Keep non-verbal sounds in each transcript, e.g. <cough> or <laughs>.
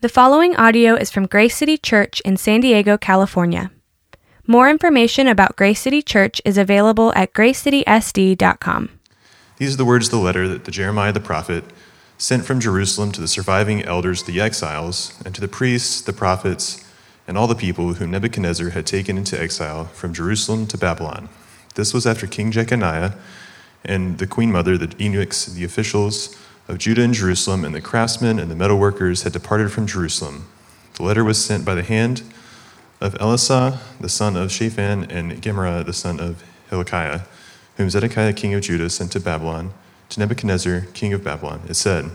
The following audio is from Grace City Church in San Diego, California. More information about Grace City Church is available at gracecitysd.com. These are the words of the letter that the Jeremiah the prophet sent from Jerusalem to the surviving elders, the exiles, and to the priests, the prophets, and all the people whom Nebuchadnezzar had taken into exile from Jerusalem to Babylon. This was after King Jeconiah and the queen mother, the eunuchs, the officials, of Judah and Jerusalem, and the craftsmen and the metalworkers had departed from Jerusalem. The letter was sent by the hand of Elasah, the son of Shaphan, and Gemariah, the son of Hilkiah, whom Zedekiah, king of Judah, sent to Babylon, to Nebuchadnezzar, king of Babylon. It said,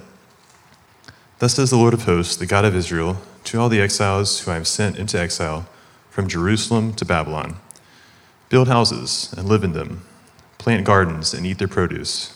Thus says the Lord of hosts, the God of Israel, to all the exiles who I have sent into exile from Jerusalem to Babylon Build houses and live in them, plant gardens and eat their produce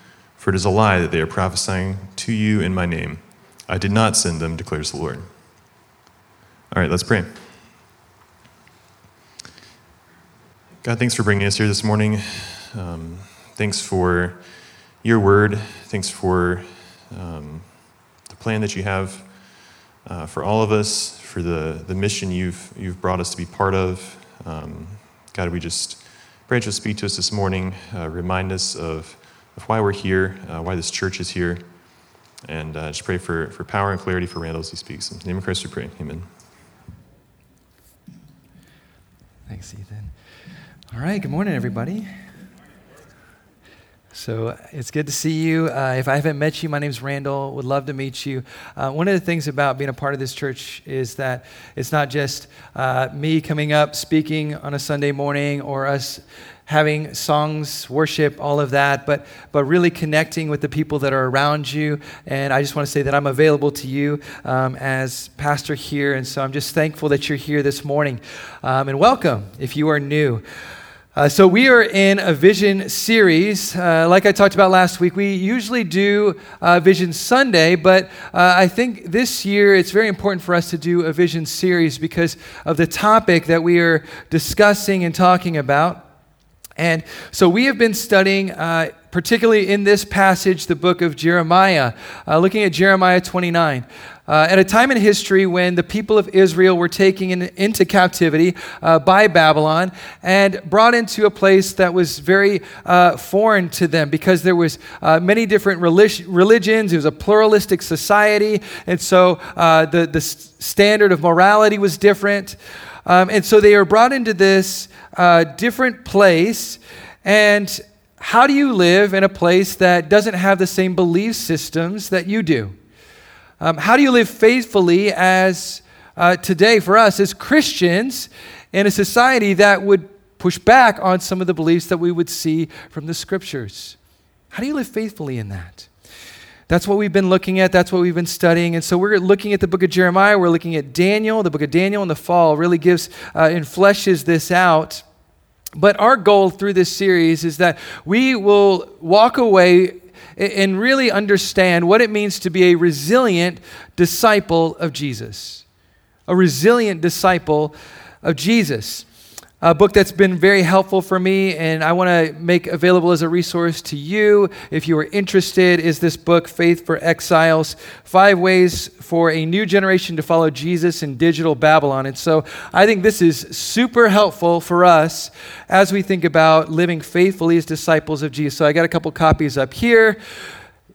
for it is a lie that they are prophesying to you in my name. I did not send them, declares the Lord. All right, let's pray. God, thanks for bringing us here this morning. Um, thanks for your word. Thanks for um, the plan that you have uh, for all of us, for the, the mission you've, you've brought us to be part of. Um, God, we just pray that you'll speak to us this morning, uh, remind us of of why we're here, uh, why this church is here. And uh, just pray for, for power and clarity for Randall as he speaks. In the name of Christ we pray. Amen. Thanks, Ethan. All right, good morning, everybody. So it's good to see you. Uh, if I haven't met you, my name's Randall. Would love to meet you. Uh, one of the things about being a part of this church is that it's not just uh, me coming up speaking on a Sunday morning or us having songs, worship, all of that, but, but really connecting with the people that are around you. And I just want to say that I'm available to you um, as pastor here. And so I'm just thankful that you're here this morning. Um, and welcome if you are new. Uh, so, we are in a vision series. Uh, like I talked about last week, we usually do uh, Vision Sunday, but uh, I think this year it's very important for us to do a vision series because of the topic that we are discussing and talking about. And so we have been studying, uh, particularly in this passage, the book of Jeremiah, uh, looking at Jeremiah 29. Uh, at a time in history when the people of Israel were taken in, into captivity uh, by Babylon and brought into a place that was very uh, foreign to them because there was uh, many different relig- religions. It was a pluralistic society, and so the, the standard of morality was different. Um, and so they are brought into this uh, different place. And how do you live in a place that doesn't have the same belief systems that you do? Um, how do you live faithfully as uh, today for us as Christians in a society that would push back on some of the beliefs that we would see from the scriptures? How do you live faithfully in that? That's what we've been looking at. That's what we've been studying. And so we're looking at the book of Jeremiah. We're looking at Daniel. The book of Daniel in the fall really gives uh, and fleshes this out. But our goal through this series is that we will walk away and really understand what it means to be a resilient disciple of Jesus. A resilient disciple of Jesus a book that's been very helpful for me and I want to make available as a resource to you if you are interested is this book Faith for Exiles: Five Ways for a New Generation to Follow Jesus in Digital Babylon. And so I think this is super helpful for us as we think about living faithfully as disciples of Jesus. So I got a couple copies up here.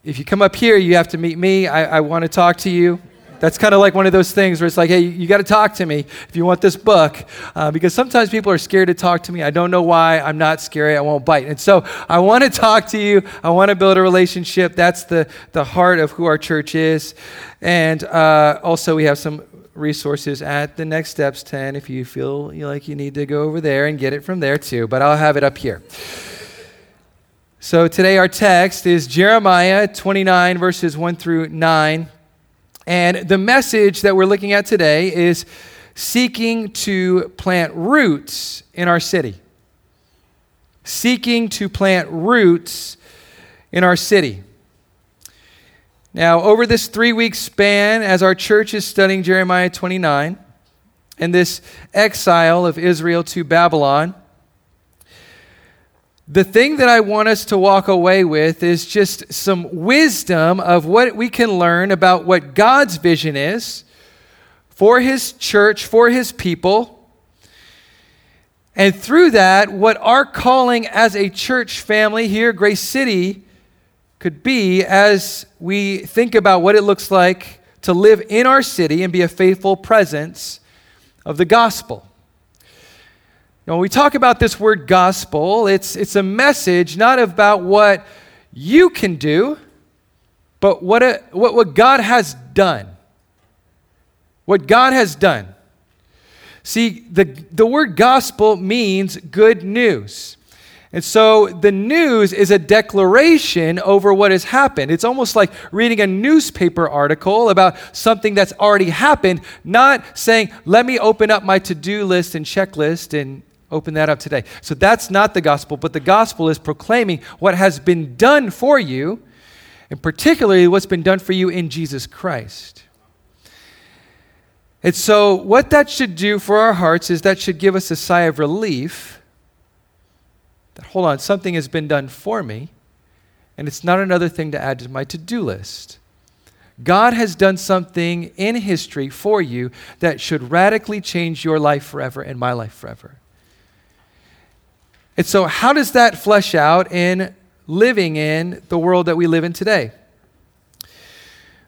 If you come up here, you have to meet me. I, I want to talk to you. That's kind of like one of those things where it's like, hey, you got to talk to me if you want this book. Uh, because sometimes people are scared to talk to me. I don't know why. I'm not scary. I won't bite. And so I want to talk to you. I want to build a relationship. That's the, the heart of who our church is. And uh, also, we have some resources at the Next Steps 10 if you feel like you need to go over there and get it from there too. But I'll have it up here. So today, our text is Jeremiah 29, verses 1 through 9. And the message that we're looking at today is seeking to plant roots in our city. Seeking to plant roots in our city. Now, over this three week span, as our church is studying Jeremiah 29 and this exile of Israel to Babylon, the thing that I want us to walk away with is just some wisdom of what we can learn about what God's vision is for His church, for His people. And through that, what our calling as a church family here, Grace City, could be as we think about what it looks like to live in our city and be a faithful presence of the gospel. Know, when we talk about this word gospel, it's, it's a message not about what you can do, but what, a, what, what God has done. What God has done. See, the, the word gospel means good news. And so the news is a declaration over what has happened. It's almost like reading a newspaper article about something that's already happened, not saying, let me open up my to do list and checklist and open that up today. So that's not the gospel, but the gospel is proclaiming what has been done for you, and particularly what's been done for you in Jesus Christ. And so, what that should do for our hearts is that should give us a sigh of relief that, hold on, something has been done for me, and it's not another thing to add to my to do list. God has done something in history for you that should radically change your life forever and my life forever. And so, how does that flesh out in living in the world that we live in today?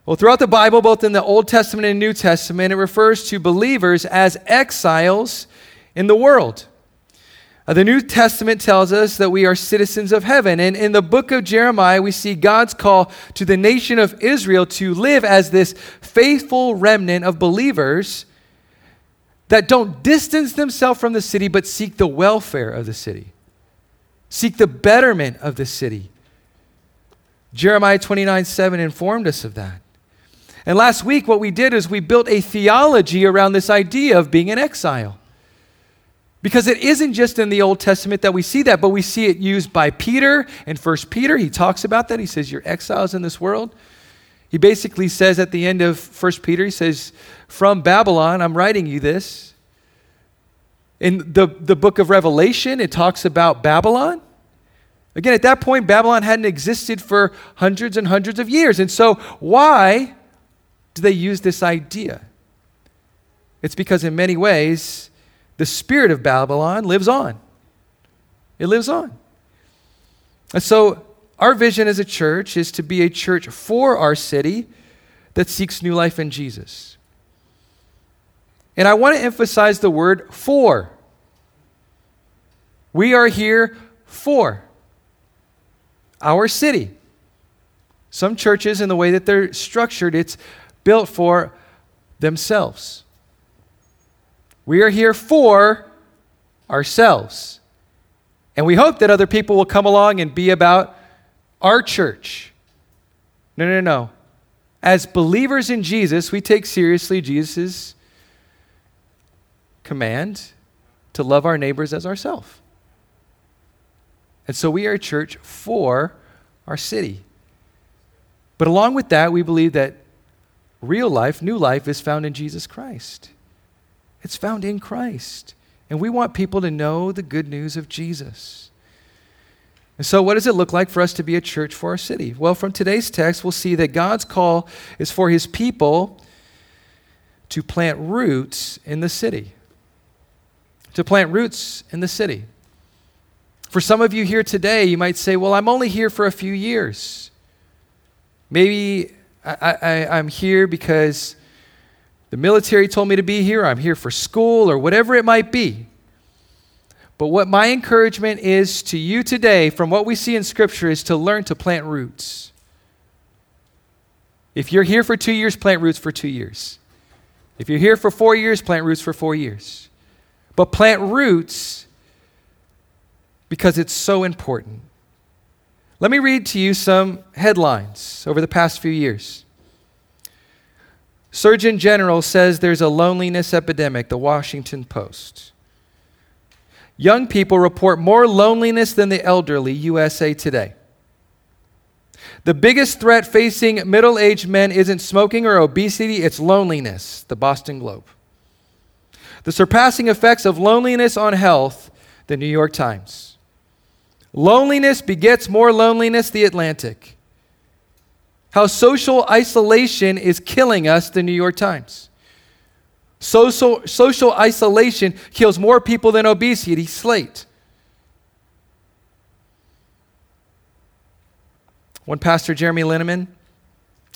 Well, throughout the Bible, both in the Old Testament and New Testament, it refers to believers as exiles in the world. Uh, the New Testament tells us that we are citizens of heaven. And in the book of Jeremiah, we see God's call to the nation of Israel to live as this faithful remnant of believers that don't distance themselves from the city, but seek the welfare of the city, seek the betterment of the city. Jeremiah 29 7 informed us of that. And last week, what we did is we built a theology around this idea of being in exile. Because it isn't just in the Old Testament that we see that, but we see it used by Peter in 1 Peter. He talks about that. He says, You're exiles in this world. He basically says at the end of 1 Peter, he says, From Babylon, I'm writing you this. In the, the book of Revelation, it talks about Babylon. Again, at that point, Babylon hadn't existed for hundreds and hundreds of years. And so, why do they use this idea? It's because, in many ways, the spirit of Babylon lives on. It lives on. And so, our vision as a church is to be a church for our city that seeks new life in Jesus. And I want to emphasize the word for. We are here for our city. Some churches, in the way that they're structured, it's built for themselves. We are here for ourselves. And we hope that other people will come along and be about our church. No, no, no. As believers in Jesus, we take seriously Jesus' command to love our neighbors as ourselves. And so we are a church for our city. But along with that, we believe that real life, new life, is found in Jesus Christ. It's found in Christ. And we want people to know the good news of Jesus. And so, what does it look like for us to be a church for our city? Well, from today's text, we'll see that God's call is for his people to plant roots in the city. To plant roots in the city. For some of you here today, you might say, Well, I'm only here for a few years. Maybe I, am here because the military told me to be here, I'm here for school, or whatever it might be. But what my encouragement is to you today, from what we see in Scripture, is to learn to plant roots. If you're here for two years, plant roots for two years. If you're here for four years, plant roots for four years. But plant roots because it's so important. Let me read to you some headlines over the past few years. Surgeon General says there's a loneliness epidemic, the Washington Post. Young people report more loneliness than the elderly, USA Today. The biggest threat facing middle aged men isn't smoking or obesity, it's loneliness, the Boston Globe. The surpassing effects of loneliness on health, the New York Times. Loneliness begets more loneliness, the Atlantic. How social isolation is killing us, the New York Times. Social, social isolation kills more people than obesity, Slate. One pastor, Jeremy Linneman,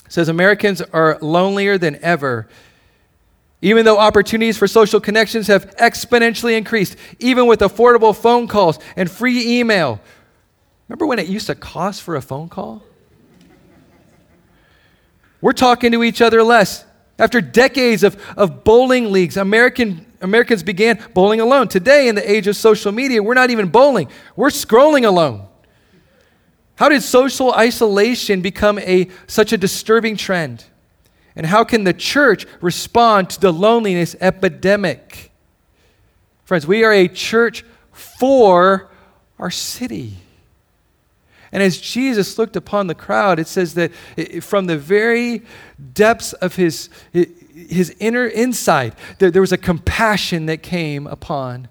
says Americans are lonelier than ever. Even though opportunities for social connections have exponentially increased, even with affordable phone calls and free email. Remember when it used to cost for a phone call? We're talking to each other less. After decades of, of bowling leagues, American, Americans began bowling alone. Today, in the age of social media, we're not even bowling, we're scrolling alone. How did social isolation become a, such a disturbing trend? And how can the church respond to the loneliness epidemic? Friends, we are a church for our city. And as Jesus looked upon the crowd, it says that from the very depths of his, his inner inside, there was a compassion that came upon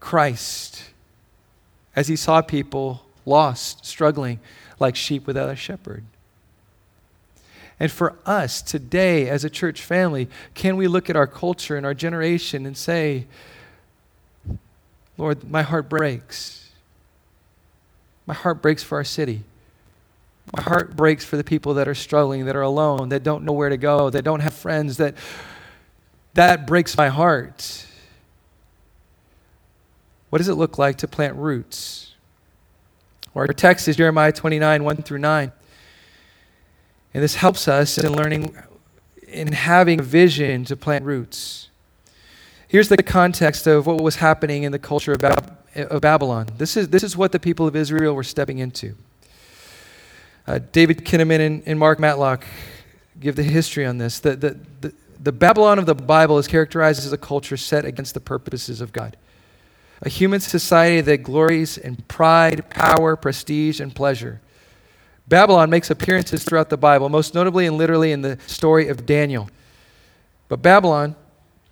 Christ as he saw people lost, struggling like sheep without a shepherd. And for us today, as a church family, can we look at our culture and our generation and say, Lord, my heart breaks. My heart breaks for our city. My heart breaks for the people that are struggling, that are alone, that don't know where to go, that don't have friends, that that breaks my heart. What does it look like to plant roots? Our text is Jeremiah 29, 1 through 9. And this helps us in learning, in having a vision to plant roots. Here's the context of what was happening in the culture of, Bab- of Babylon. This is, this is what the people of Israel were stepping into. Uh, David Kinnaman and, and, Mark Matlock give the history on this. The, the, the, the Babylon of the Bible is characterized as a culture set against the purposes of God a human society that glories in pride, power, prestige, and pleasure. Babylon makes appearances throughout the Bible, most notably and literally in the story of Daniel. But Babylon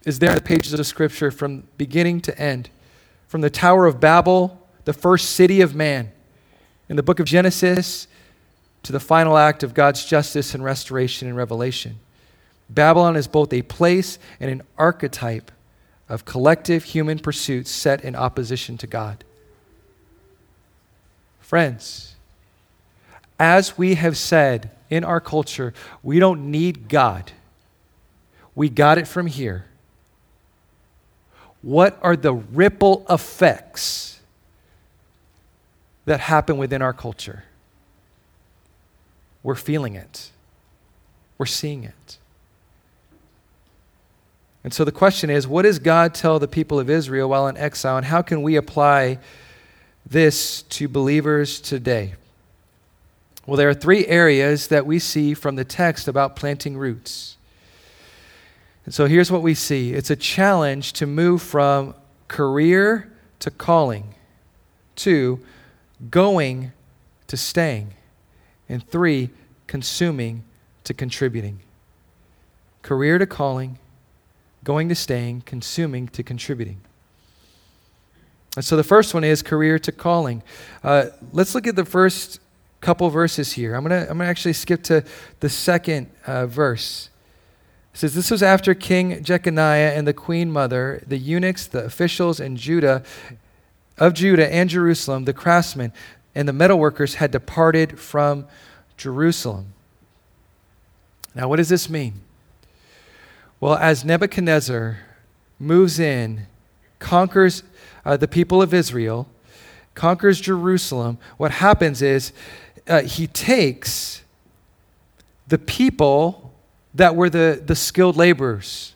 is there in the pages of the scripture from beginning to end. From the Tower of Babel, the first city of man, in the book of Genesis, to the final act of God's justice and restoration and revelation. Babylon is both a place and an archetype of collective human pursuits set in opposition to God. Friends, as we have said in our culture, we don't need God. We got it from here. What are the ripple effects that happen within our culture? We're feeling it, we're seeing it. And so the question is what does God tell the people of Israel while in exile, and how can we apply this to believers today? Well, there are three areas that we see from the text about planting roots. And so here's what we see it's a challenge to move from career to calling, to going to staying, and three, consuming to contributing. Career to calling, going to staying, consuming to contributing. And so the first one is career to calling. Uh, let's look at the first couple verses here. I'm going to I'm gonna actually skip to the second uh, verse. It says, This was after King Jeconiah and the queen mother, the eunuchs, the officials in Judah, of Judah and Jerusalem, the craftsmen, and the metalworkers had departed from Jerusalem. Now, what does this mean? Well, as Nebuchadnezzar moves in, conquers uh, the people of Israel, conquers Jerusalem, what happens is uh, he takes the people that were the, the skilled laborers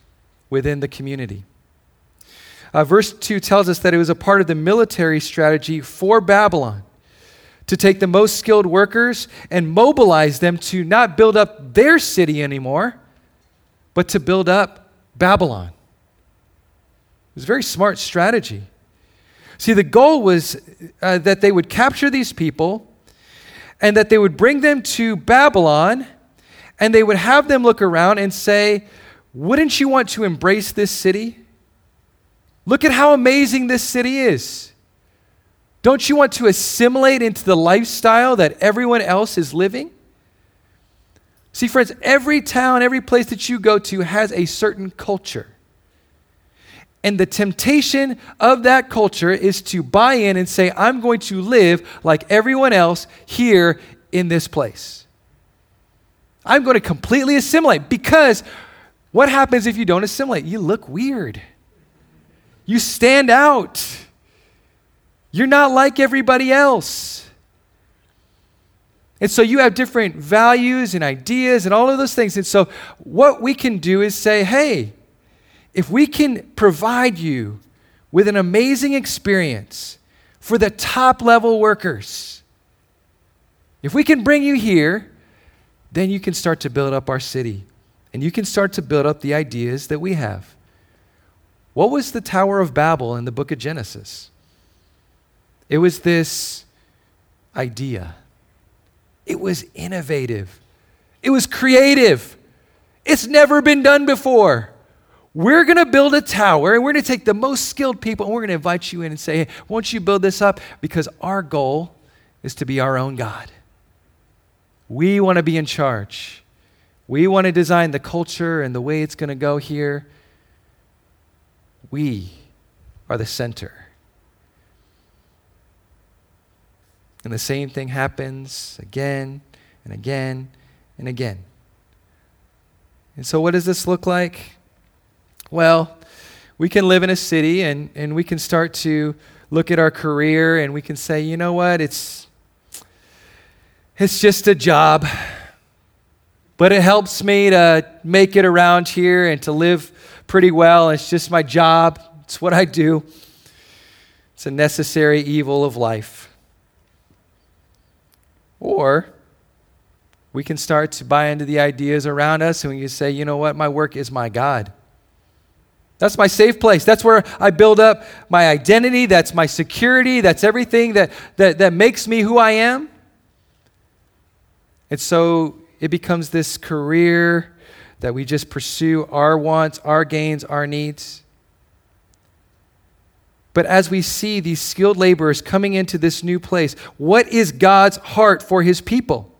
within the community. Uh, verse 2 tells us that it was a part of the military strategy for Babylon to take the most skilled workers and mobilize them to not build up their city anymore but to build up Babylon. It was a very smart strategy. See, the goal was uh, that they would capture these people and that they would bring them to Babylon and they would have them look around and say, Wouldn't you want to embrace this city? Look at how amazing this city is. Don't you want to assimilate into the lifestyle that everyone else is living? See, friends, every town, every place that you go to has a certain culture. And the temptation of that culture is to buy in and say, I'm going to live like everyone else here in this place. I'm going to completely assimilate because what happens if you don't assimilate? You look weird. You stand out. You're not like everybody else. And so you have different values and ideas and all of those things. And so what we can do is say, hey, if we can provide you with an amazing experience for the top level workers, if we can bring you here, then you can start to build up our city and you can start to build up the ideas that we have. What was the Tower of Babel in the book of Genesis? It was this idea, it was innovative, it was creative. It's never been done before. We're going to build a tower and we're going to take the most skilled people and we're going to invite you in and say, hey, won't you build this up? Because our goal is to be our own God. We want to be in charge. We want to design the culture and the way it's going to go here. We are the center. And the same thing happens again and again and again. And so, what does this look like? Well, we can live in a city and, and we can start to look at our career and we can say, you know what, it's, it's just a job, but it helps me to make it around here and to live pretty well. It's just my job, it's what I do. It's a necessary evil of life. Or we can start to buy into the ideas around us and we can say, you know what, my work is my God. That's my safe place. That's where I build up my identity. That's my security. That's everything that, that, that makes me who I am. And so it becomes this career that we just pursue our wants, our gains, our needs. But as we see these skilled laborers coming into this new place, what is God's heart for his people?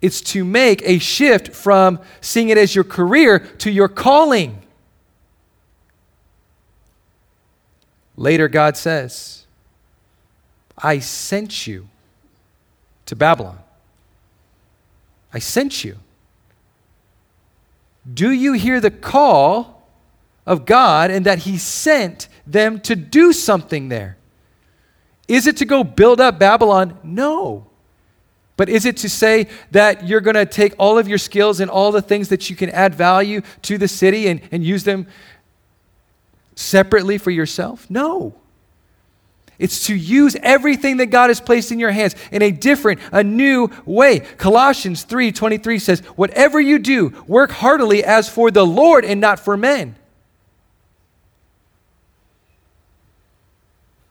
It's to make a shift from seeing it as your career to your calling. Later, God says, I sent you to Babylon. I sent you. Do you hear the call of God and that He sent them to do something there? Is it to go build up Babylon? No. But is it to say that you're going to take all of your skills and all the things that you can add value to the city and, and use them separately for yourself? No. It's to use everything that God has placed in your hands in a different, a new way. Colossians 3:23 says, "Whatever you do, work heartily as for the Lord and not for men."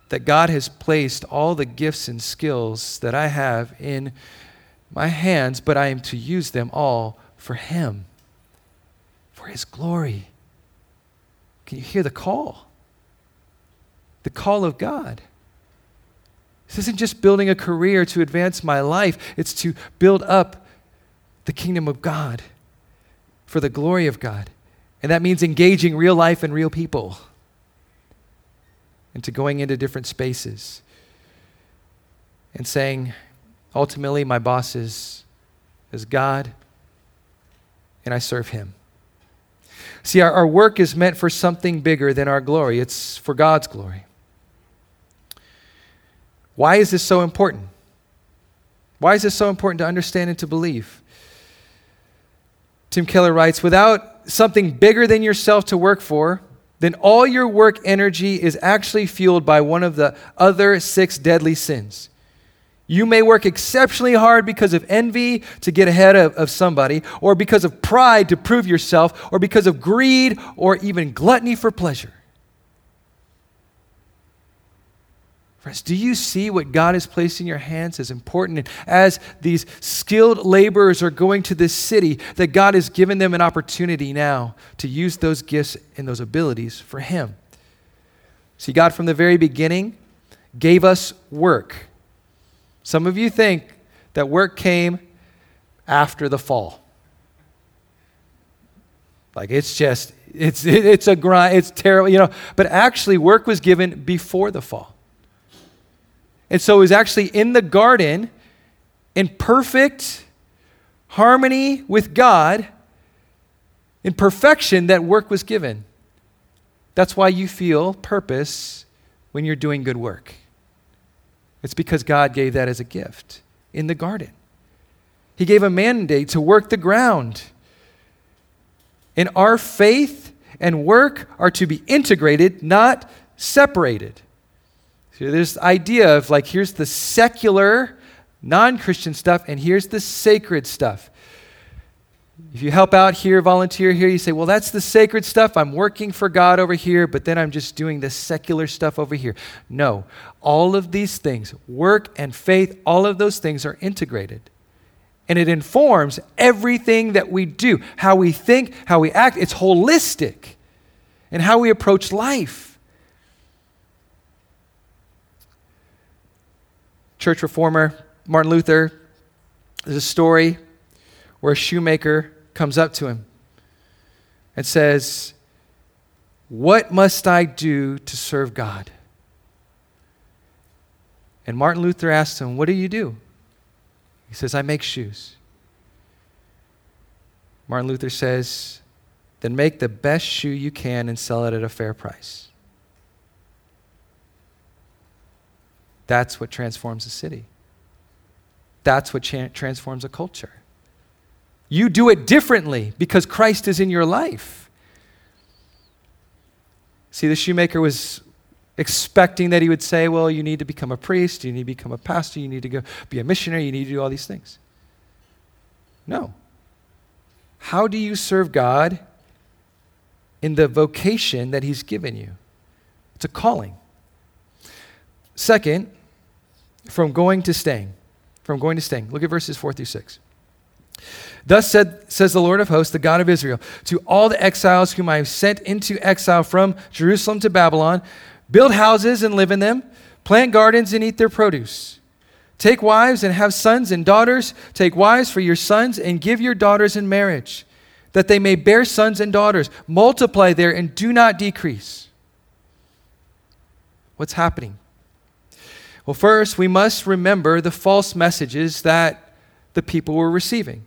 That God has placed all the gifts and skills that I have in my hands, but I am to use them all for Him, for His glory. Can you hear the call? The call of God. This isn't just building a career to advance my life, it's to build up the kingdom of God for the glory of God. And that means engaging real life and real people into going into different spaces and saying, ultimately, my boss is, is God, and I serve Him. See, our, our work is meant for something bigger than our glory, it's for God's glory. Why is this so important? Why is this so important to understand and to believe? Tim Keller writes Without something bigger than yourself to work for, then all your work energy is actually fueled by one of the other six deadly sins You may work exceptionally hard because of envy to get ahead of, of somebody, or because of pride to prove yourself, or because of greed, or even gluttony for pleasure. Friends, do you see what God has placed in your hands as important? And as these skilled laborers are going to this city, that God has given them an opportunity now to use those gifts and those abilities for Him. See, God from the very beginning gave us work. Some of you think that work came after the fall. Like it's just, it's, <laughs> it's a grind, it's terrible, you know. But actually, work was given before the fall. And so it was actually in the garden, in perfect harmony with God, in perfection, that work was given. That's why you feel purpose when you're doing good work. It's because God gave that as a gift in the garden. He gave a mandate to work the ground. And our faith and work are to be integrated, not separated. So there's this idea of like, here's the secular, non Christian stuff, and here's the sacred stuff. If you help out here, volunteer here, you say, well, that's the sacred stuff. I'm working for God over here, but then I'm just doing the secular stuff over here. No, all of these things, work and faith, all of those things are integrated. And it informs everything that we do, how we think, how we act. It's holistic and how we approach life. Church reformer Martin Luther, there's a story where a shoemaker comes up to him and says, What must I do to serve God? And Martin Luther asks him, What do you do? He says, I make shoes. Martin Luther says, Then make the best shoe you can and sell it at a fair price. That's what transforms a city. That's what cha- transforms a culture. You do it differently because Christ is in your life. See, the shoemaker was expecting that he would say, Well, you need to become a priest, you need to become a pastor, you need to go be a missionary, you need to do all these things. No. How do you serve God in the vocation that he's given you? It's a calling. Second, from going to staying. From going to staying. Look at verses 4 through 6. Thus said, says the Lord of hosts, the God of Israel, to all the exiles whom I have sent into exile from Jerusalem to Babylon, build houses and live in them, plant gardens and eat their produce. Take wives and have sons and daughters. Take wives for your sons and give your daughters in marriage, that they may bear sons and daughters. Multiply there and do not decrease. What's happening? Well, first, we must remember the false messages that the people were receiving.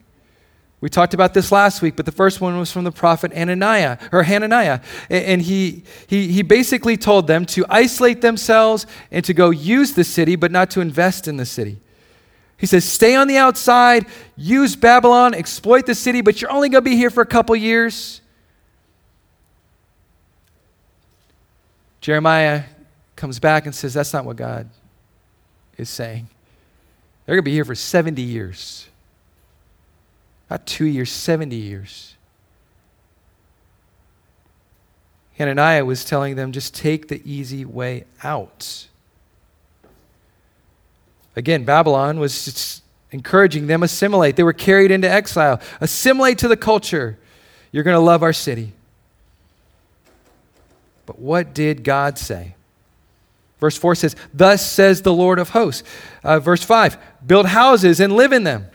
We talked about this last week, but the first one was from the prophet Ananiah or Hananiah. And he, he, he basically told them to isolate themselves and to go use the city, but not to invest in the city. He says, stay on the outside, use Babylon, exploit the city, but you're only going to be here for a couple years. Jeremiah comes back and says, That's not what God is saying. They're going to be here for 70 years. Not two years, 70 years. Hananiah was telling them just take the easy way out. Again, Babylon was encouraging them assimilate. They were carried into exile. Assimilate to the culture. You're going to love our city. But what did God say? Verse 4 says, Thus says the Lord of hosts. Uh, verse 5, build houses and live in them.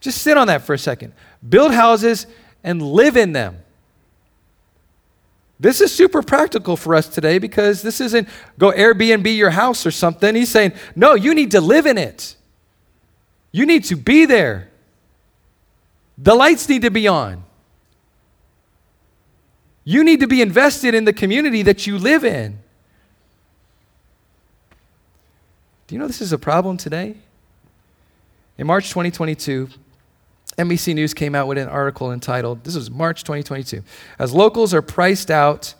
Just sit on that for a second. Build houses and live in them. This is super practical for us today because this isn't go Airbnb your house or something. He's saying, no, you need to live in it. You need to be there. The lights need to be on. You need to be invested in the community that you live in. Do you know this is a problem today? In March 2022, NBC News came out with an article entitled, this was March 2022, as locals are priced out,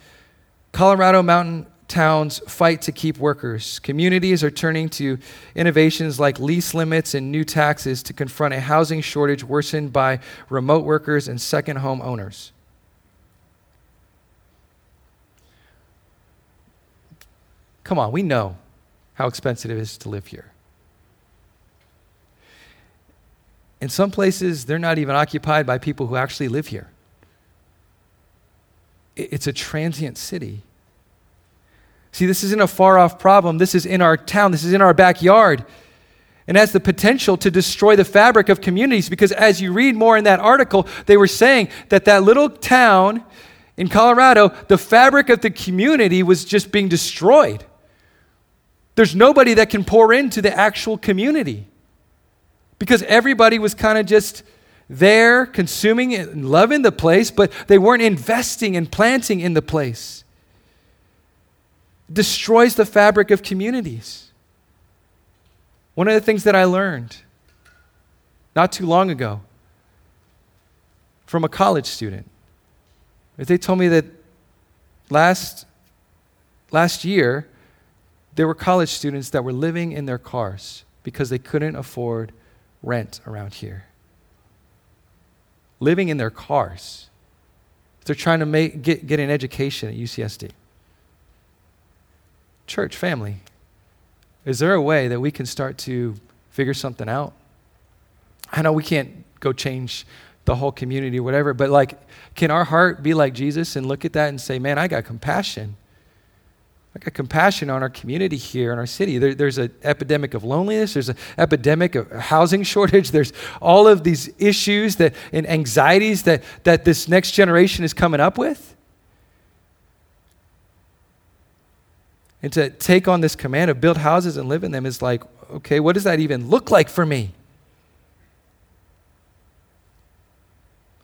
Colorado mountain towns fight to keep workers. Communities are turning to innovations like lease limits and new taxes to confront a housing shortage worsened by remote workers and second home owners. Come on, we know how expensive it is to live here. In some places, they're not even occupied by people who actually live here. It's a transient city. See, this isn't a far off problem. This is in our town, this is in our backyard. And has the potential to destroy the fabric of communities because as you read more in that article, they were saying that that little town in Colorado, the fabric of the community was just being destroyed. There's nobody that can pour into the actual community because everybody was kind of just there, consuming and loving the place, but they weren't investing and planting in the place. Destroys the fabric of communities. One of the things that I learned not too long ago from a college student, they told me that last, last year, there were college students that were living in their cars because they couldn't afford rent around here. Living in their cars. They're trying to make, get, get an education at UCSD. Church, family, is there a way that we can start to figure something out? I know we can't go change the whole community or whatever, but like, can our heart be like Jesus and look at that and say, man, I got compassion I got compassion on our community here in our city. There, there's an epidemic of loneliness. There's an epidemic of housing <laughs> shortage. There's all of these issues that and anxieties that, that this next generation is coming up with. And to take on this command of build houses and live in them is like, okay, what does that even look like for me?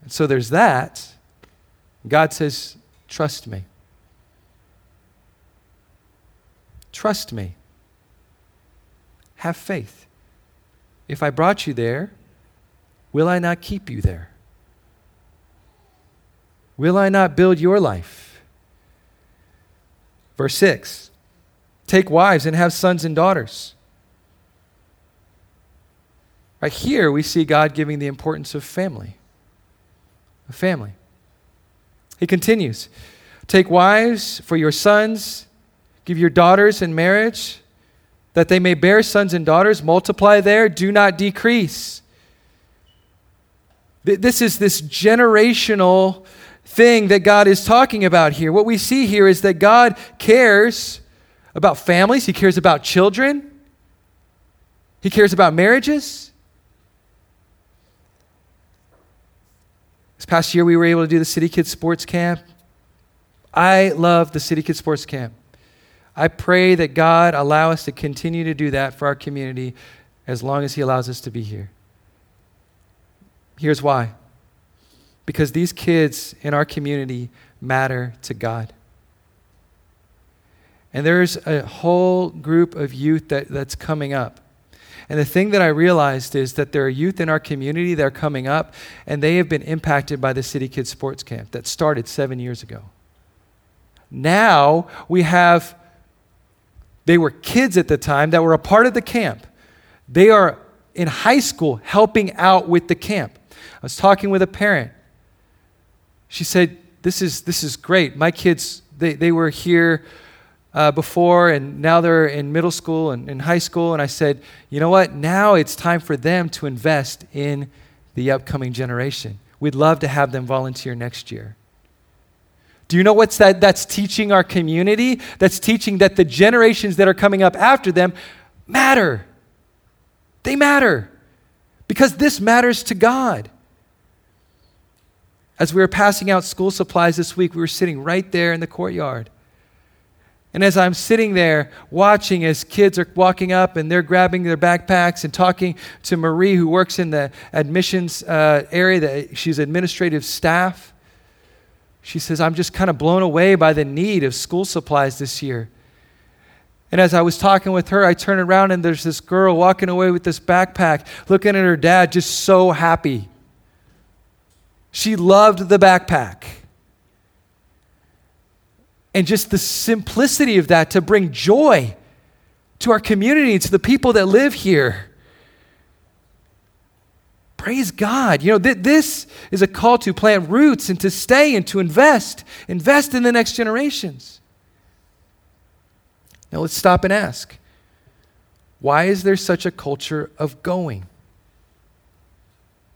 And so there's that. God says, trust me. Trust me. Have faith. If I brought you there, will I not keep you there? Will I not build your life? Verse 6 Take wives and have sons and daughters. Right here, we see God giving the importance of family. A family. He continues Take wives for your sons Give your daughters in marriage that they may bear sons and daughters. Multiply there, do not decrease. This is this generational thing that God is talking about here. What we see here is that God cares about families, He cares about children, He cares about marriages. This past year, we were able to do the City Kids Sports Camp. I love the City Kids Sports Camp. I pray that God allow us to continue to do that for our community as long as He allows us to be here. Here's why because these kids in our community matter to God. And there's a whole group of youth that, that's coming up. And the thing that I realized is that there are youth in our community that are coming up, and they have been impacted by the City Kids Sports Camp that started seven years ago. Now we have they were kids at the time that were a part of the camp. They are in high school helping out with the camp. I was talking with a parent. She said, This is, this is great. My kids, they, they were here uh, before, and now they're in middle school and in high school. And I said, You know what? Now it's time for them to invest in the upcoming generation. We'd love to have them volunteer next year. Do you know what's that that's teaching our community? That's teaching that the generations that are coming up after them matter. They matter. Because this matters to God. As we were passing out school supplies this week, we were sitting right there in the courtyard. And as I'm sitting there watching as kids are walking up and they're grabbing their backpacks and talking to Marie, who works in the admissions uh, area, that she's administrative staff, she says, I'm just kind of blown away by the need of school supplies this year. And as I was talking with her, I turn around and there's this girl walking away with this backpack, looking at her dad, just so happy. She loved the backpack. And just the simplicity of that to bring joy to our community, to the people that live here. Praise God. You know, th- this is a call to plant roots and to stay and to invest, invest in the next generations. Now let's stop and ask why is there such a culture of going?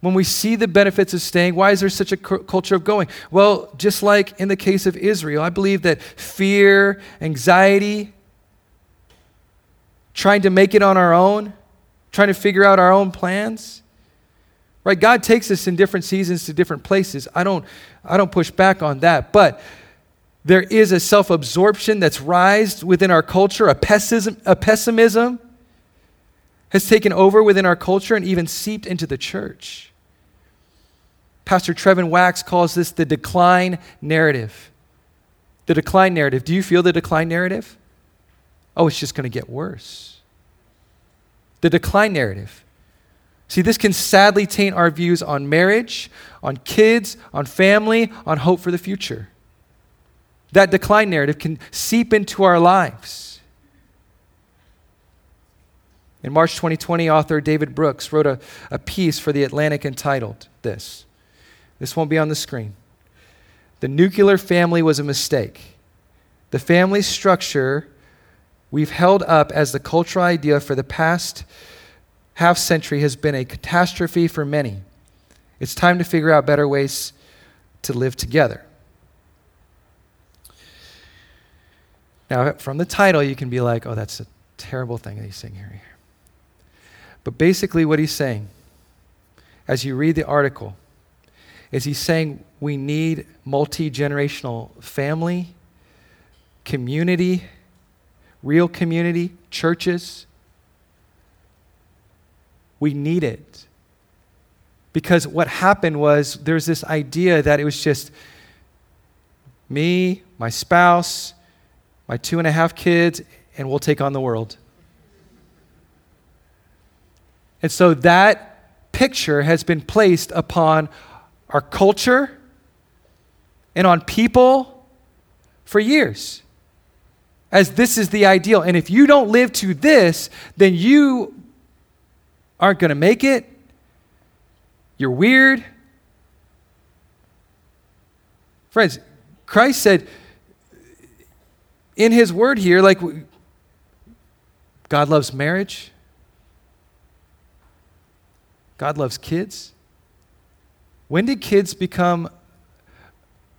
When we see the benefits of staying, why is there such a culture of going? Well, just like in the case of Israel, I believe that fear, anxiety, trying to make it on our own, trying to figure out our own plans, right? God takes us in different seasons to different places. I don't, I don't push back on that, but there is a self absorption that's rised within our culture, a pessimism, a pessimism has taken over within our culture and even seeped into the church. Pastor Trevin Wax calls this the decline narrative. The decline narrative. Do you feel the decline narrative? Oh, it's just going to get worse. The decline narrative. See, this can sadly taint our views on marriage, on kids, on family, on hope for the future. That decline narrative can seep into our lives. In March 2020, author David Brooks wrote a, a piece for The Atlantic entitled this. This won't be on the screen. The nuclear family was a mistake. The family structure we've held up as the cultural idea for the past half century has been a catastrophe for many. It's time to figure out better ways to live together. Now, from the title, you can be like, oh, that's a terrible thing that he's saying here. But basically, what he's saying, as you read the article, is he's saying we need multi generational family, community, real community, churches. We need it. Because what happened was there's this idea that it was just me, my spouse, my two and a half kids, and we'll take on the world. And so that picture has been placed upon our culture and on people for years. As this is the ideal. And if you don't live to this, then you aren't going to make it. You're weird. Friends, Christ said in his word here, like, God loves marriage. God loves kids. When did kids become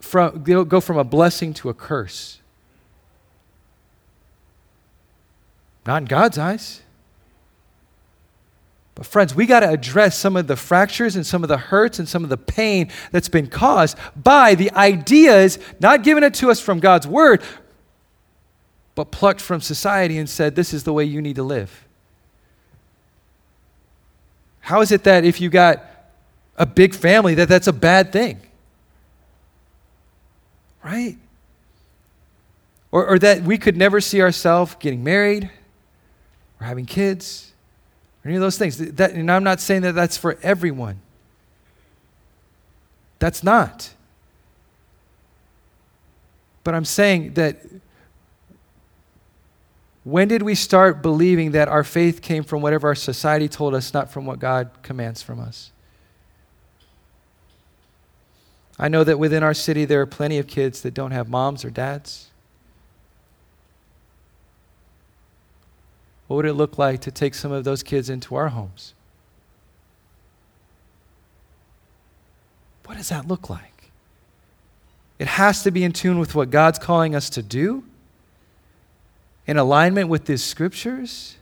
from go from a blessing to a curse? Not in God's eyes. But, friends, we got to address some of the fractures and some of the hurts and some of the pain that's been caused by the ideas not given it to us from God's word, but plucked from society and said, This is the way you need to live. How is it that if you got a big family that that's a bad thing? Right? Or, or that we could never see ourselves getting married or having kids any of those things. That, and I'm not saying that that's for everyone. That's not. But I'm saying that when did we start believing that our faith came from whatever our society told us, not from what God commands from us? I know that within our city there are plenty of kids that don't have moms or dads. What would it look like to take some of those kids into our homes? What does that look like? It has to be in tune with what God's calling us to do in alignment with these scriptures.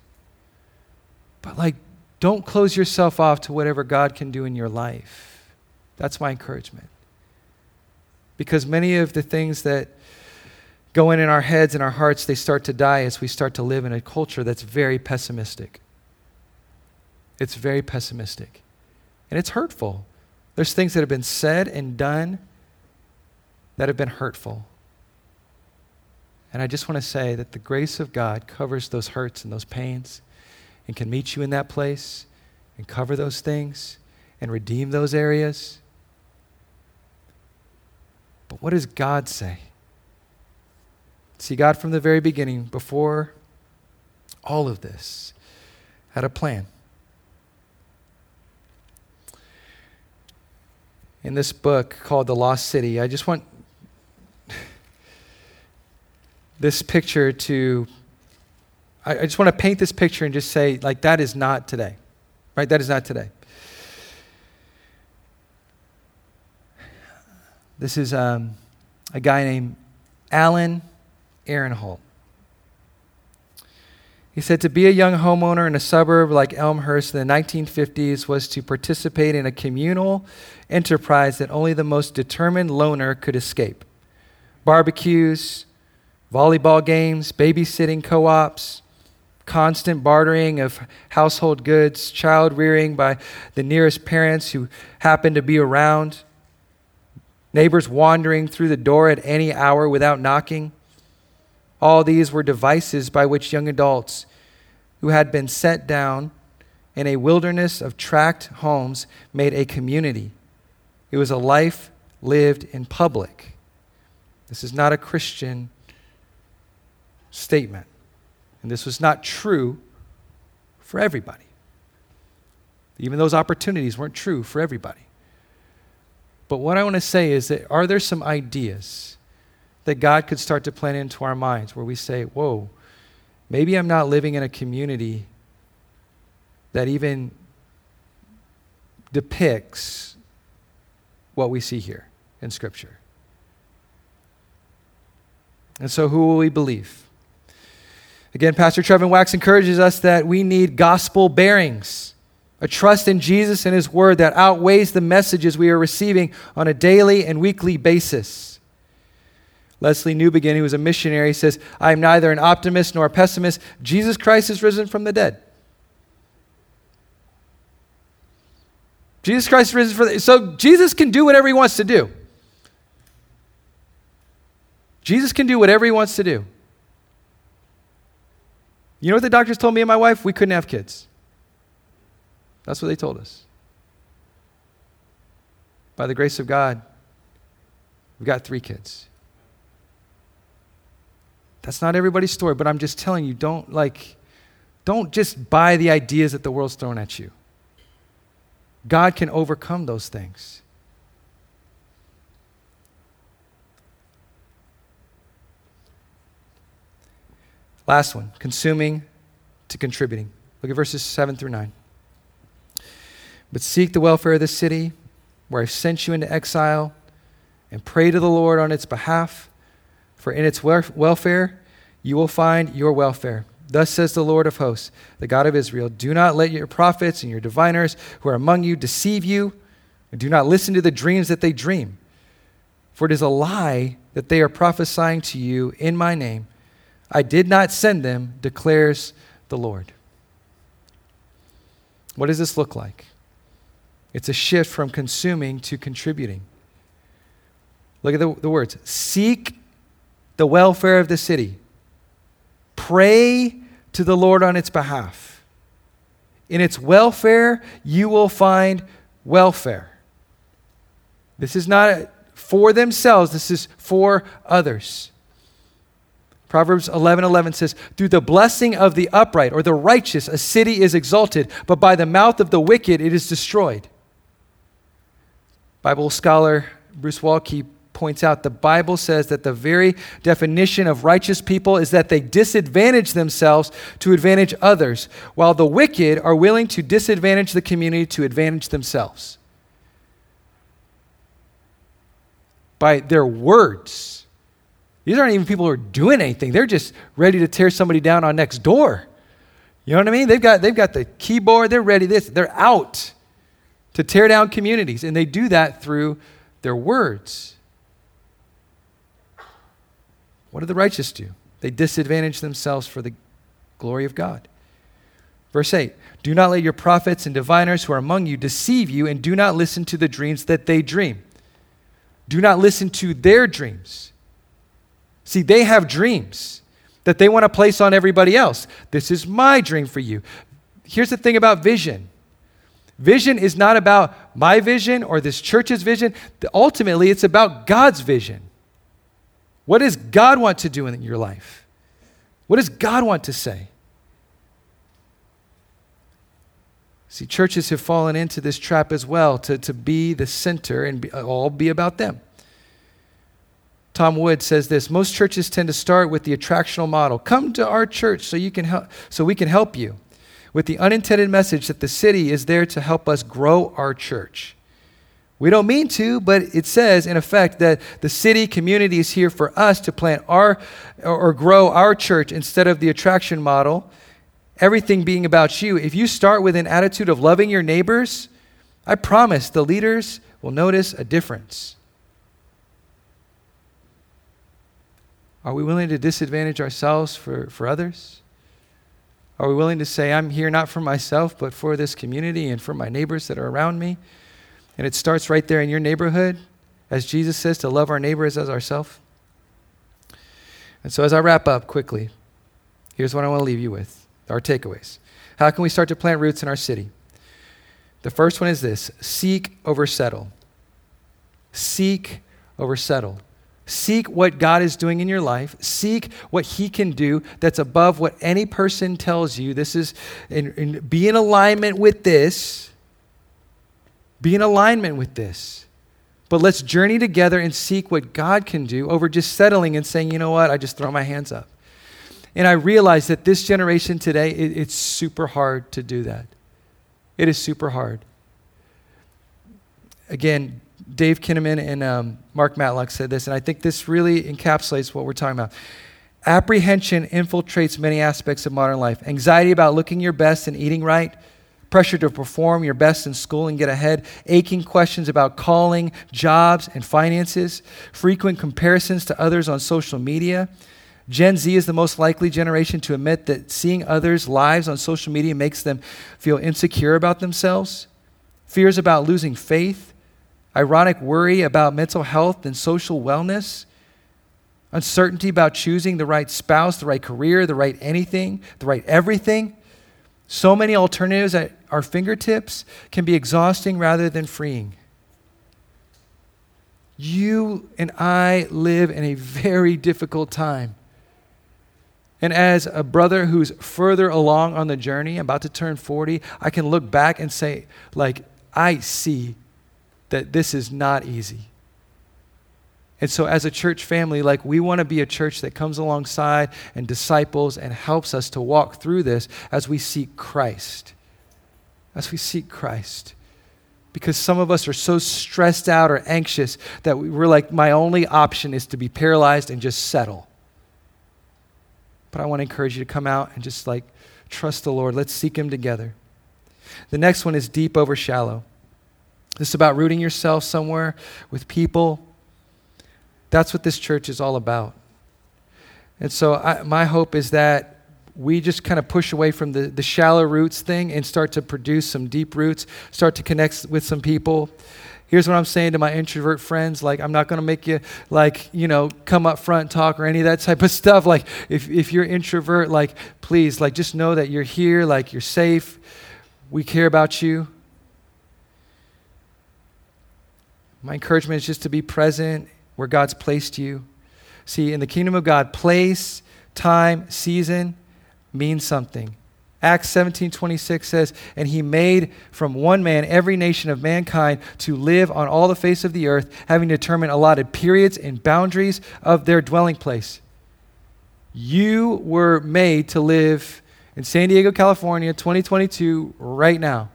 But, like, don't close yourself off to whatever God can do in your life. That's my encouragement. Because many of the things that go in in our heads and our hearts, they start to die as we start to live in a culture that's very pessimistic. It's very pessimistic. And it's hurtful. There's things that have been said and done that have been hurtful. And I just want to say that the grace of God covers those hurts and those pains and can meet you in that place and cover those things and redeem those areas. But what does God say? See, God from the very beginning, before all of this, had a plan. In this book called The Lost City, I just want this picture to, I, I just want to paint this picture and just say, like, that is not today, right? That is not today. This is um, a guy named Alan Ehrenhalt. He said to be a young homeowner in a suburb like Elmhurst in the 1950s was to participate in a communal enterprise that only the most determined loner could escape. Barbecues, volleyball games, babysitting co ops, constant bartering of household goods, child rearing by the nearest parents who happened to be around, neighbors wandering through the door at any hour without knocking. All these were devices by which young adults who had been set down in a wilderness of tract homes made a community. It was a life lived in public. This is not a Christian statement. And this was not true for everybody. Even those opportunities weren't true for everybody. But what I want to say is that are there some ideas that God could start to plant into our minds where we say, whoa, maybe I'm not living in a community that even depicts what we see here in Scripture? And so, who will we believe? Again, Pastor Trevin Wax encourages us that we need gospel bearings, a trust in Jesus and His Word that outweighs the messages we are receiving on a daily and weekly basis. Lesslie Newbigin, who was a missionary, says, I am neither an optimist nor a pessimist. Jesus Christ is risen from the dead. Jesus Christ is risen from the So Jesus can do whatever he wants to do. Jesus can do whatever he wants to do. You know what the doctors told me and my wife? We couldn't have kids. That's what they told us. By the grace of God, we've got three kids. That's not everybody's story, but I'm just telling you, don't like, don't just buy the ideas that the world's throwing at you. God can overcome those things. Last one consuming to contributing. Look at verses 7 through 9. But seek the welfare of the city where I've sent you into exile and pray to the Lord on its behalf, for in its welfare you will find your welfare. Thus says the Lord of hosts, the God of Israel Do not let your prophets and your diviners who are among you deceive you, and do not listen to the dreams that they dream. For it is a lie that they are prophesying to you in my name. I did not send them, declares the Lord. What does this look like? It's a shift from consuming to contributing. Look at the, the words seek the welfare of the city, pray to the Lord on its behalf. In its welfare, you will find welfare. This is not for themselves, this is for others. Proverbs 11 11 says, Through the blessing of the upright or the righteous, a city is exalted, but by the mouth of the wicked it is destroyed. Bible scholar Bruce Waltke points out the Bible says that the very definition of righteous people is that they disadvantage themselves to advantage others, while the wicked are willing to disadvantage the community to advantage themselves. By their words. These aren't even people who are doing anything. They're just ready to tear somebody down on next door. You know what I mean? They've got, they've got the keyboard, they're ready this. They're out to tear down communities. And they do that through their words. What do the righteous do? They disadvantage themselves for the glory of God. Verse 8 Do not let your prophets and diviners who are among you deceive you, and do not listen to the dreams that they dream. Do not listen to their dreams. See, they have dreams that they want to place on everybody else. This is my dream for you. Here's the thing about vision vision is not about my vision or this church's vision, ultimately, it's about God's vision. What does God want to do in your life? What does God want to say? See, churches have fallen into this trap as well to, to be the center and be, all be about them. Tom Wood says this most churches tend to start with the attractional model. Come to our church so you can help so we can help you with the unintended message that the city is there to help us grow our church. We don't mean to, but it says, in effect, that the city community is here for us to plant our or grow our church instead of the attraction model, everything being about you. If you start with an attitude of loving your neighbors, I promise the leaders will notice a difference. Are we willing to disadvantage ourselves for, for others? Are we willing to say, I'm here not for myself, but for this community and for my neighbors that are around me? And it starts right there in your neighborhood, as Jesus says, to love our neighbors as ourselves. And so, as I wrap up quickly, here's what I want to leave you with our takeaways. How can we start to plant roots in our city? The first one is this seek over settle. Seek over settle. Seek what God is doing in your life. Seek what He can do that's above what any person tells you. This is, in, in, be in alignment with this. Be in alignment with this. But let's journey together and seek what God can do over just settling and saying, you know what, I just throw my hands up. And I realize that this generation today, it, it's super hard to do that. It is super hard. Again, Dave Kinnaman and um, Mark Matlock said this, and I think this really encapsulates what we're talking about. Apprehension infiltrates many aspects of modern life. Anxiety about looking your best and eating right, pressure to perform your best in school and get ahead, aching questions about calling, jobs, and finances, frequent comparisons to others on social media. Gen Z is the most likely generation to admit that seeing others' lives on social media makes them feel insecure about themselves. Fears about losing faith, ironic worry about mental health and social wellness, uncertainty about choosing the right spouse, the right career, the right anything, the right everything. So many alternatives at our fingertips can be exhausting rather than freeing. You and I live in a very difficult time. And as a brother who's further along on the journey, about to turn 40, I can look back and say, like, I see that this is not easy. And so, as a church family, like we want to be a church that comes alongside and disciples and helps us to walk through this as we seek Christ. As we seek Christ. Because some of us are so stressed out or anxious that we're like, my only option is to be paralyzed and just settle. But I want to encourage you to come out and just like trust the Lord. Let's seek Him together. The next one is deep over shallow. This is about rooting yourself somewhere with people. That's what this church is all about. And so, I, my hope is that we just kind of push away from the, the shallow roots thing and start to produce some deep roots, start to connect with some people. Here's what I'm saying to my introvert friends like, I'm not going to make you, like, you know, come up front, talk, or any of that type of <laughs> stuff. Like, if, if you're introvert, like, please, like, just know that you're here, like, you're safe. We care about you. My encouragement is just to be present where God's placed you. See, in the kingdom of God, place, time, season means something. Acts 17 26 says, And he made from one man every nation of mankind to live on all the face of the earth, having determined allotted periods and boundaries of their dwelling place. You were made to live in San Diego, California, 2022, right now.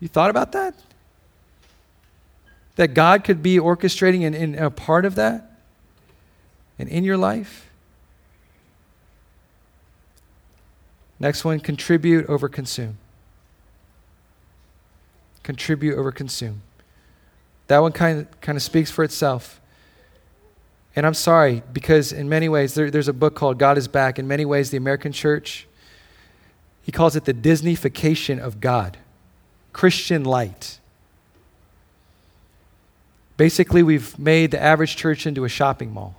You thought about that? That God could be orchestrating and, a part of that and in your life? Next one contribute over consume. Contribute over consume. That one kind of, kind of speaks for itself. And I'm sorry, because in many ways, there, there's a book called God is Back. In many ways, the American church, he calls it the Disneyfication of God, Christian light. Basically, we've made the average church into a shopping mall.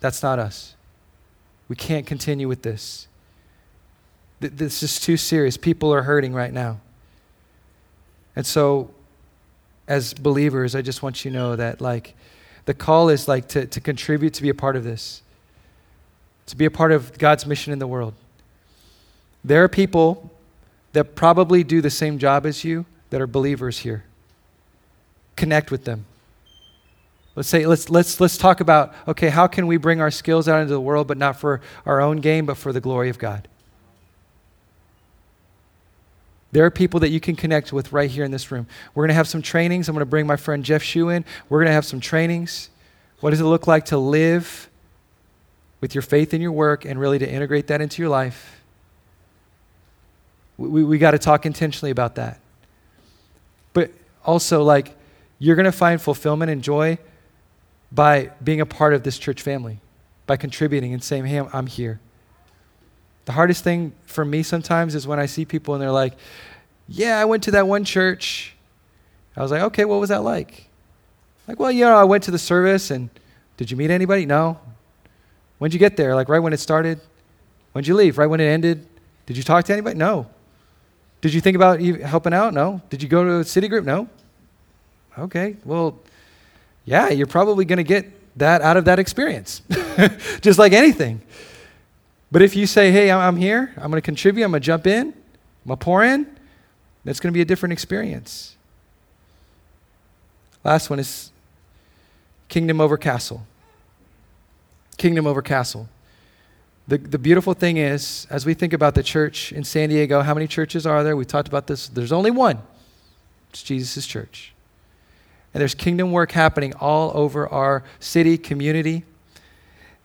That's not us. We can't continue with this. This is too serious. People are hurting right now. And so as believers, I just want you to know that like the call is like to, to contribute to be a part of this, to be a part of God's mission in the world. There are people that probably do the same job as you that are believers here. Connect with them. Let's say let's let's let's talk about okay, how can we bring our skills out into the world but not for our own gain but for the glory of God? There are people that you can connect with right here in this room. We're going to have some trainings. I'm going to bring my friend Jeff Shu in. We're going to have some trainings. What does it look like to live with your faith in your work and really to integrate that into your life? We, we, we got to talk intentionally about that. Also, like, you're going to find fulfillment and joy by being a part of this church family, by contributing and saying, hey, I'm here. The hardest thing for me sometimes is when I see people and they're like, Yeah, I went to that one church. I was like, Okay, what was that like? Like, well, you know, I went to the service and did you meet anybody? No. When'd you get there? Like, right when it started? When'd you leave? Right when it ended? Did you talk to anybody? No. Did you think about helping out? No. Did you go to a city group? No. Okay, well, yeah, you're probably going to get that out of that experience, <laughs> just like anything. But if you say, hey, I'm here, I'm going to contribute, I'm going to jump in, I'm going to pour in, that's going to be a different experience. Last one is kingdom over castle. Kingdom over castle. The, the beautiful thing is, as we think about the church in San Diego, how many churches are there? We talked about this. There's only one. It's Jesus' church. And there's kingdom work happening all over our city, community.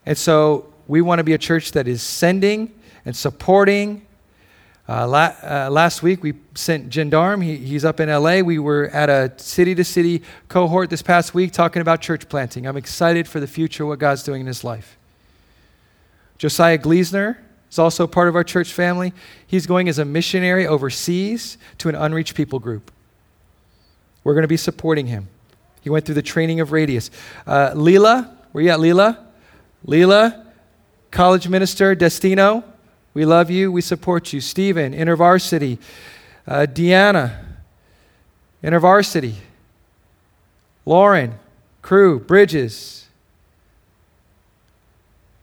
And so we want to be a church that is sending and supporting. Uh, la- uh, last week, we sent Gendarme. He, he's up in LA. We were at a city to city cohort this past week talking about church planting. I'm excited for the future, what God's doing in his life. Josiah Gleasner is also part of our church family. He's going as a missionary overseas to an unreached people group. We're going to be supporting him. He went through the training of Radius. Uh, Leela, where you at, Leela? Leela College Minister Destino, we love you. We support you. Stephen, InterVarsity. Uh, Deanna, InterVarsity. Lauren, Cru, Bridges.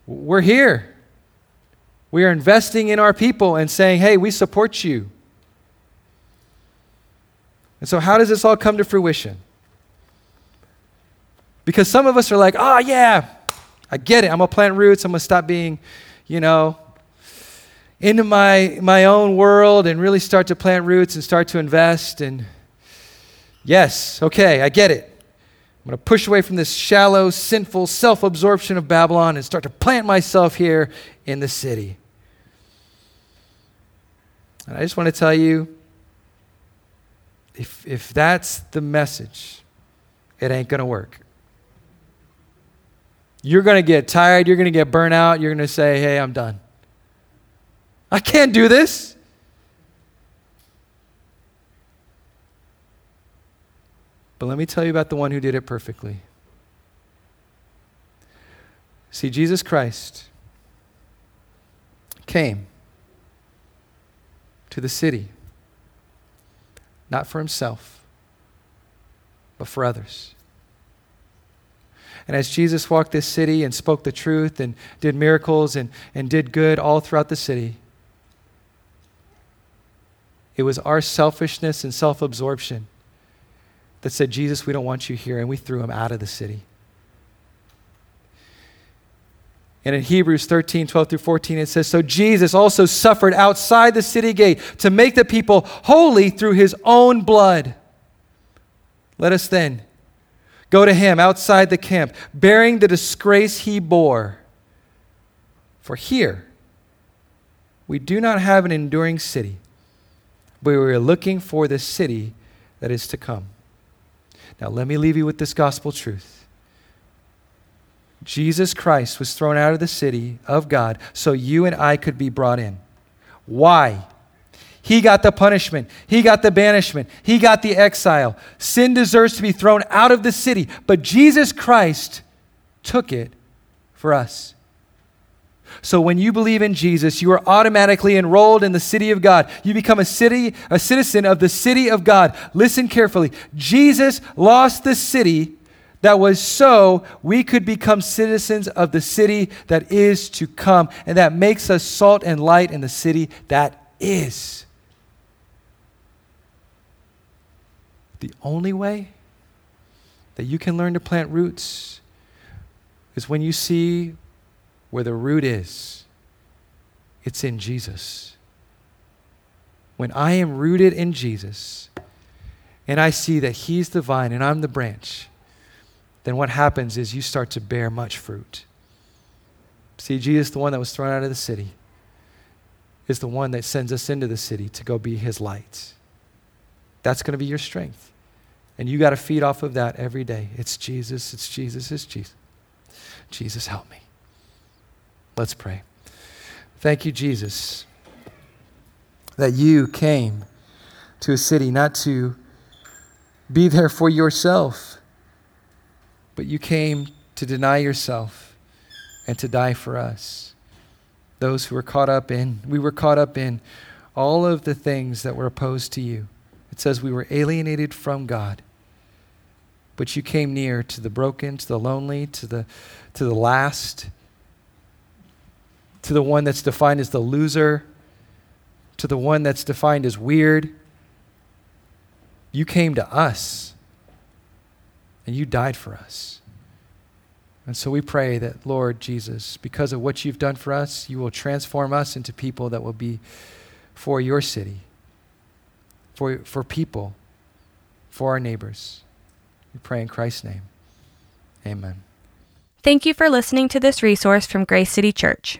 We're here. We are investing in our people and saying, hey, we support you. And so, how does this all come to fruition? Because some of us are like, oh, yeah, I get it. I'm going to plant roots. I'm going to stop being, you know, into my, my own world and really start to plant roots and start to invest. And yes, okay, I get it. I'm going to push away from this shallow, sinful self absorption of Babylon and start to plant myself here in the city. And I just want to tell you if, if that's the message, it ain't going to work. You're going to get tired. You're going to get burnt out. You're going to say, hey, I'm done. I can't do this. But let me tell you about the one who did it perfectly. See, Jesus Christ came to the city, not for himself, but for others. And as Jesus walked this city and spoke the truth and did miracles and, and did good all throughout the city, it was our selfishness and self absorption that said, Jesus, we don't want you here. And we threw him out of the city. And in Hebrews 13, 12 through 14, it says, So Jesus also suffered outside the city gate to make the people holy through his own blood. Let us then go to him outside the camp, bearing the disgrace he bore. For here, we do not have an enduring city, but we are looking for the city that is to come. Now, let me leave you with this gospel truth. Jesus Christ was thrown out of the city of God so you and I could be brought in. Why? He got the punishment. He got the banishment. He got the exile. Sin deserves to be thrown out of the city, but Jesus Christ took it for us. So when you believe in Jesus, you are automatically enrolled in the city of God. You become a city, a citizen of the city of God. Listen carefully. Jesus lost the city that was so we could become citizens of the city that is to come, and that makes us salt and light in the city that is. The only way that you can learn to plant roots is when you see where the root is. It's in Jesus. When I am rooted in Jesus and I see that He's the vine and I'm the branch, then what happens is you start to bear much fruit. See, Jesus, the one that was thrown out of the city, is the one that sends us into the city to go be His light. That's going to be your strength. And you got to feed off of that every day. It's Jesus, it's Jesus, it's Jesus. Jesus, help me. Let's pray. Thank you, Jesus, that you came to a city not to be there for yourself, but you came to deny yourself and to die for us. Those who were caught up in, we were caught up in all of the things that were opposed to you. It says we were alienated from God. But you came near to the broken, to the lonely, to the, to the last, to the one that's defined as the loser, to the one that's defined as weird. You came to us and you died for us. And so we pray that, Lord Jesus, because of what you've done for us, you will transform us into people that will be for your city, for, for people, for our neighbors. We pray in Christ's name. Amen. Thank you for listening to this resource from Grace City Church.